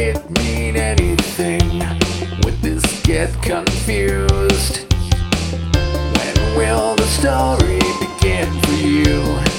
it mean anything? Would this get confused? When will the story begin for you?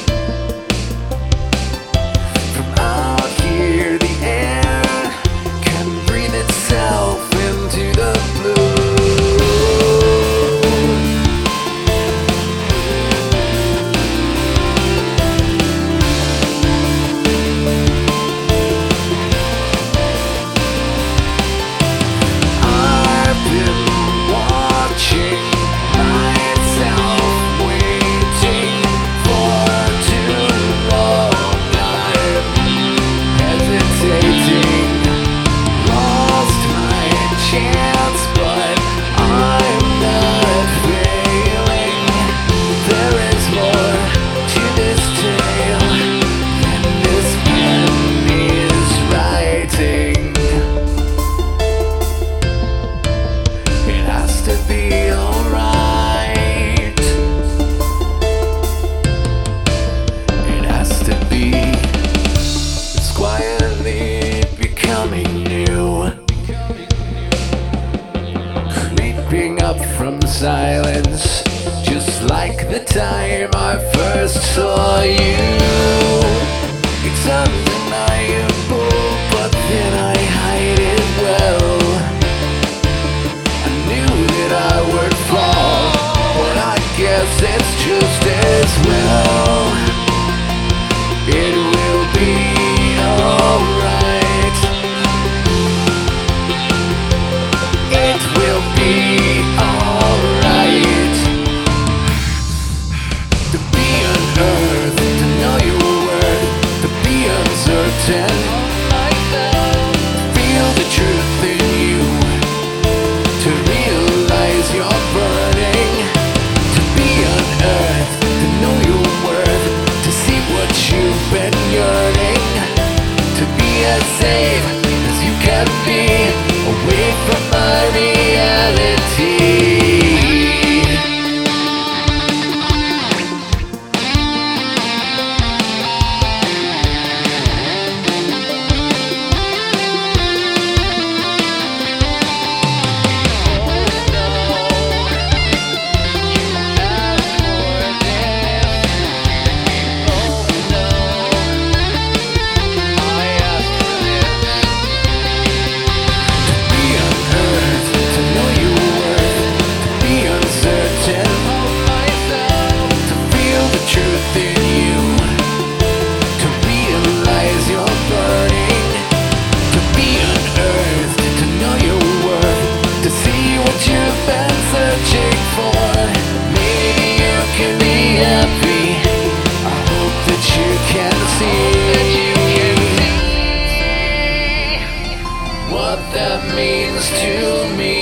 silence, just like the time I first saw you. It's undeniable. what that means to me.